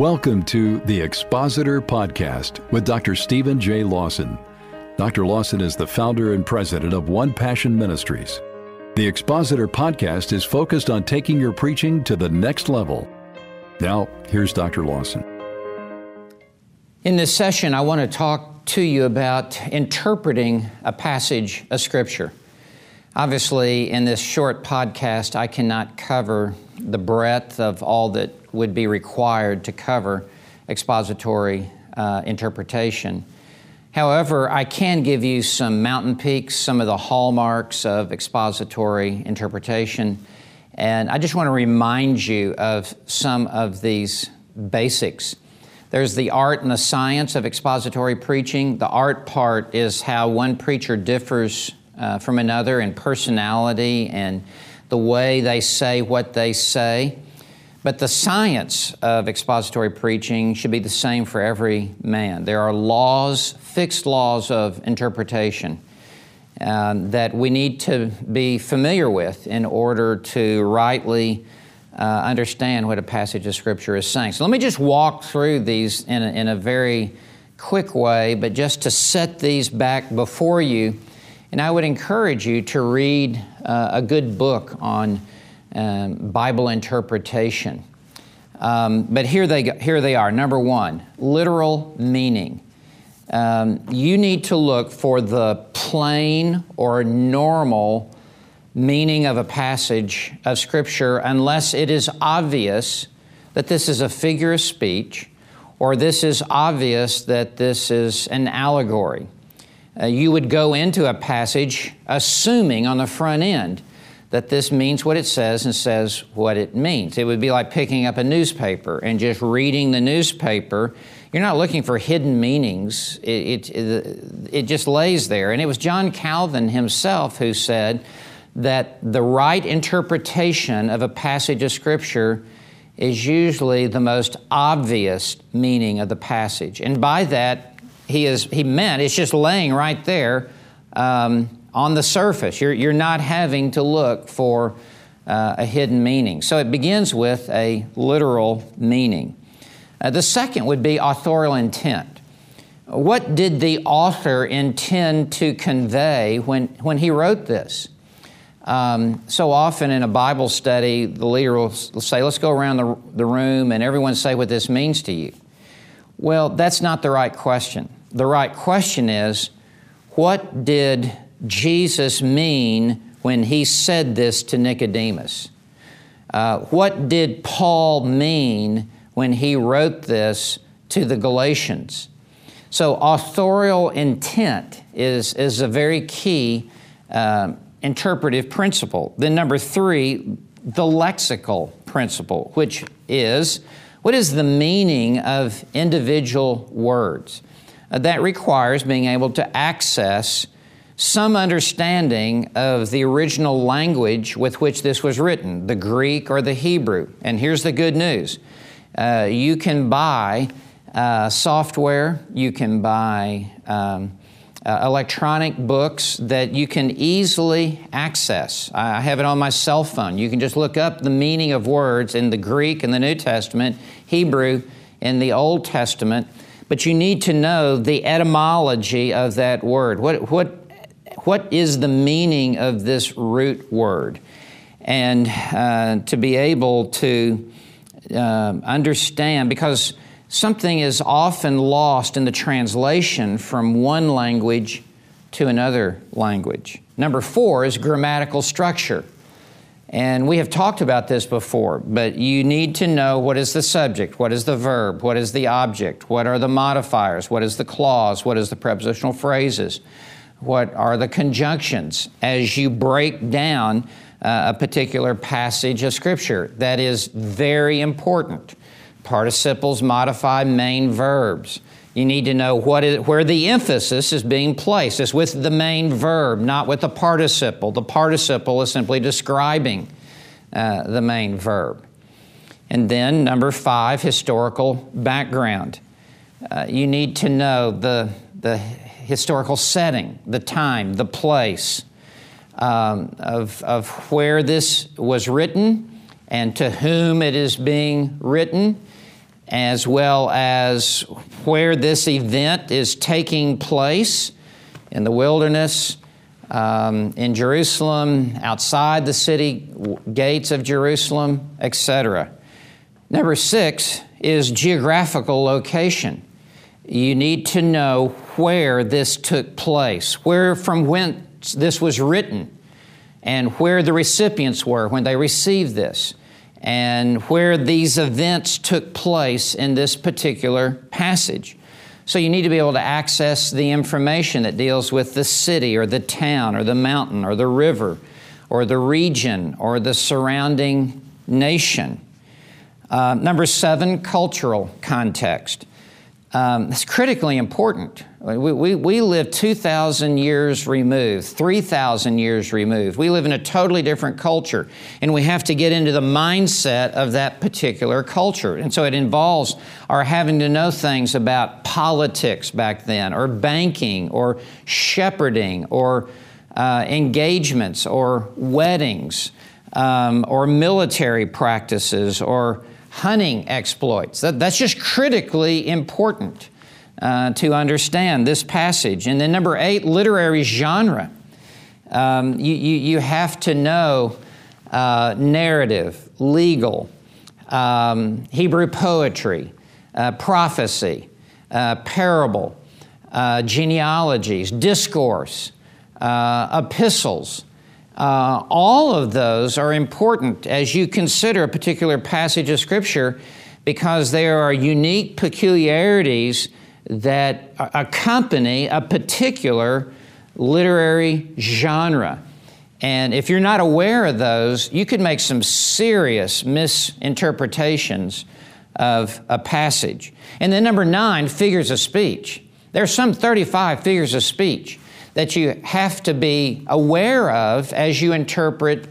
Welcome to the Expositor Podcast with Dr. Stephen J. Lawson. Dr. Lawson is the founder and president of One Passion Ministries. The Expositor Podcast is focused on taking your preaching to the next level. Now, here's Dr. Lawson. In this session, I want to talk to you about interpreting a passage of Scripture. Obviously, in this short podcast, I cannot cover the breadth of all that would be required to cover expository uh, interpretation. However, I can give you some mountain peaks, some of the hallmarks of expository interpretation, and I just want to remind you of some of these basics. There's the art and the science of expository preaching. The art part is how one preacher differs uh, from another in personality and the way they say what they say. But the science of expository preaching should be the same for every man. There are laws, fixed laws of interpretation um, that we need to be familiar with in order to rightly uh, understand what a passage of Scripture is saying. So let me just walk through these in a, in a very quick way, but just to set these back before you. And I would encourage you to read uh, a good book on um, Bible interpretation. Um, but here they, go, here they are. Number one, literal meaning. Um, you need to look for the plain or normal meaning of a passage of Scripture unless it is obvious that this is a figure of speech or this is obvious that this is an allegory. Uh, you would go into a passage assuming on the front end that this means what it says and says what it means. It would be like picking up a newspaper and just reading the newspaper. You're not looking for hidden meanings, it, it, it just lays there. And it was John Calvin himself who said that the right interpretation of a passage of Scripture is usually the most obvious meaning of the passage. And by that, he, is, he meant it's just laying right there. Um, on the surface. You're, you're not having to look for uh, a hidden meaning. So it begins with a literal meaning. Uh, the second would be authorial intent. What did the author intend to convey when, when he wrote this? Um, so often in a Bible study, the leader will say, Let's go around the, the room and everyone say what this means to you. Well, that's not the right question. The right question is, What did Jesus mean when he said this to Nicodemus? Uh, what did Paul mean when he wrote this to the Galatians? So, authorial intent is, is a very key uh, interpretive principle. Then, number three, the lexical principle, which is what is the meaning of individual words? Uh, that requires being able to access some understanding of the original language with which this was written, the Greek or the Hebrew. And here's the good news uh, you can buy uh, software, you can buy um, uh, electronic books that you can easily access. I have it on my cell phone. You can just look up the meaning of words in the Greek in the New Testament, Hebrew in the Old Testament, but you need to know the etymology of that word. What, what what is the meaning of this root word? And uh, to be able to uh, understand, because something is often lost in the translation from one language to another language. Number four is grammatical structure. And we have talked about this before, but you need to know what is the subject, what is the verb, what is the object, what are the modifiers, what is the clause, what is the prepositional phrases what are the conjunctions as you break down uh, a particular passage of Scripture. That is very important. Participles modify main verbs. You need to know what is, where the emphasis is being placed. It's with the main verb, not with the participle. The participle is simply describing uh, the main verb. And then, number five, historical background. Uh, you need to know the, the historical setting, the time, the place um, of, of where this was written and to whom it is being written. as well as where this event is taking place in the wilderness, um, in Jerusalem, outside the city gates of Jerusalem, etc. Number six is geographical location. You need to know where this took place, where from whence this was written, and where the recipients were when they received this, and where these events took place in this particular passage. So you need to be able to access the information that deals with the city or the town or the mountain or the river or the region or the surrounding nation. Uh, number seven, cultural context. Um, it's critically important. We, we, we live 2,000 years removed, 3,000 years removed. We live in a totally different culture, and we have to get into the mindset of that particular culture. And so it involves our having to know things about politics back then, or banking, or shepherding, or uh, engagements, or weddings, um, or military practices, or hunting exploits. That, that's just critically important uh, to understand this passage. And then, number eight, literary genre. Um, you, you, you, have to know uh, narrative, legal, um, Hebrew poetry, uh, prophecy, uh, parable, uh, genealogies, discourse, uh, epistles. Uh, all of those are important as you consider a particular passage of Scripture because there are unique peculiarities that accompany a particular literary genre. And if you're not aware of those, you could make some serious misinterpretations of a passage. And then, number nine, figures of speech. There's some 35 figures of speech that you have to be aware of as you interpret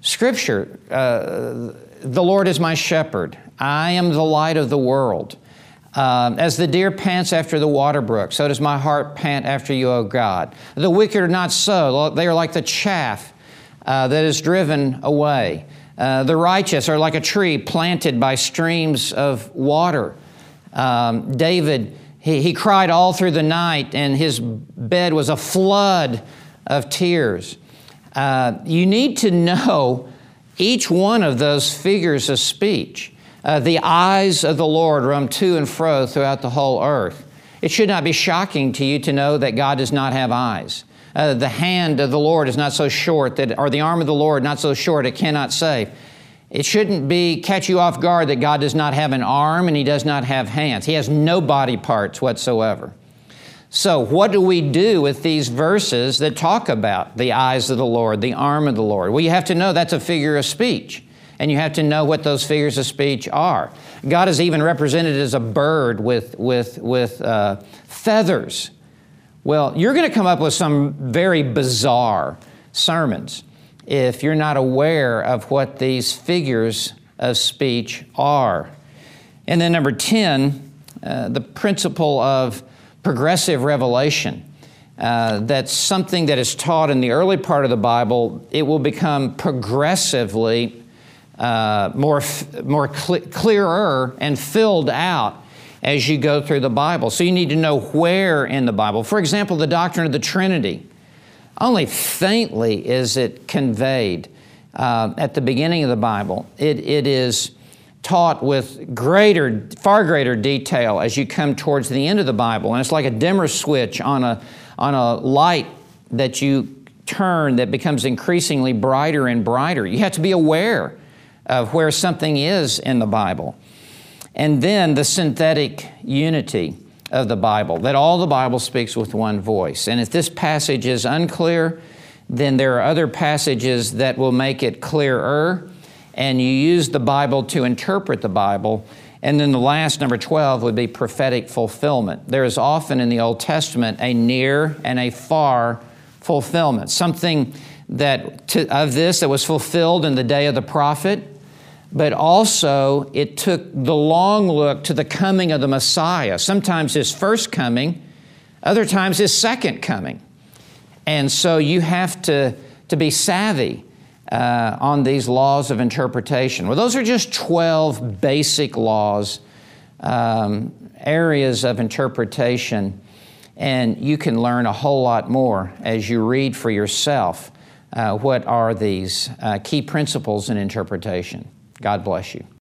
Scripture. Uh, the Lord is my shepherd. I am the light of the world. Um, as the deer pants after the water brook, so does my heart pant after you, O God. The wicked are not so. They are like the chaff uh, that is driven away. Uh, the righteous are like a tree planted by streams of water. Um, David he, he cried all through the night, and his bed was a flood of tears. Uh, you need to know each one of those figures of speech. Uh, the eyes of the Lord roam to and fro throughout the whole earth. It should not be shocking to you to know that God does not have eyes. Uh, the hand of the Lord is not so short that, or the arm of the Lord not so short it cannot save. It shouldn't be catch you off guard that God does not have an arm and He does not have hands. He has no body parts whatsoever. So, what do we do with these verses that talk about the eyes of the Lord, the arm of the Lord? Well, you have to know that's a figure of speech, and you have to know what those figures of speech are. God is even represented as a bird with, with, with uh, feathers. Well, you're going to come up with some very bizarre sermons if you're not aware of what these figures of speech are. And then, number 10, uh, the principle of progressive revelation. Uh, that's something that is taught in the early part of the Bible. It will become progressively uh, more, f- more cl- clearer and filled out as you go through the Bible. So you need to know where in the Bible. For example, the doctrine of the Trinity. Only faintly is it conveyed uh, at the beginning of the Bible. It, it is taught with greater, far greater detail as you come towards the end of the Bible. And it's like a dimmer switch on a, on a light that you turn that becomes increasingly brighter and brighter. You have to be aware of where something is in the Bible. And then the synthetic unity of the Bible, that all the Bible speaks with one voice. And if this passage is unclear, then there are other passages that will make it clearer, and you use the Bible to interpret the Bible. And then the last, number 12, would be prophetic fulfillment. There is often in the Old Testament a near and a far fulfillment, something that to, of this that was fulfilled in the day of the prophet, but also it took the long look to the coming of the Messiah. Sometimes his first coming, other times his second coming. And so you have to, to be savvy uh, on these laws of interpretation. Well, those are just 12 basic laws um, areas of interpretation, and you can learn a whole lot more as you read for yourself uh, what are these uh, key principles in interpretation. God bless you.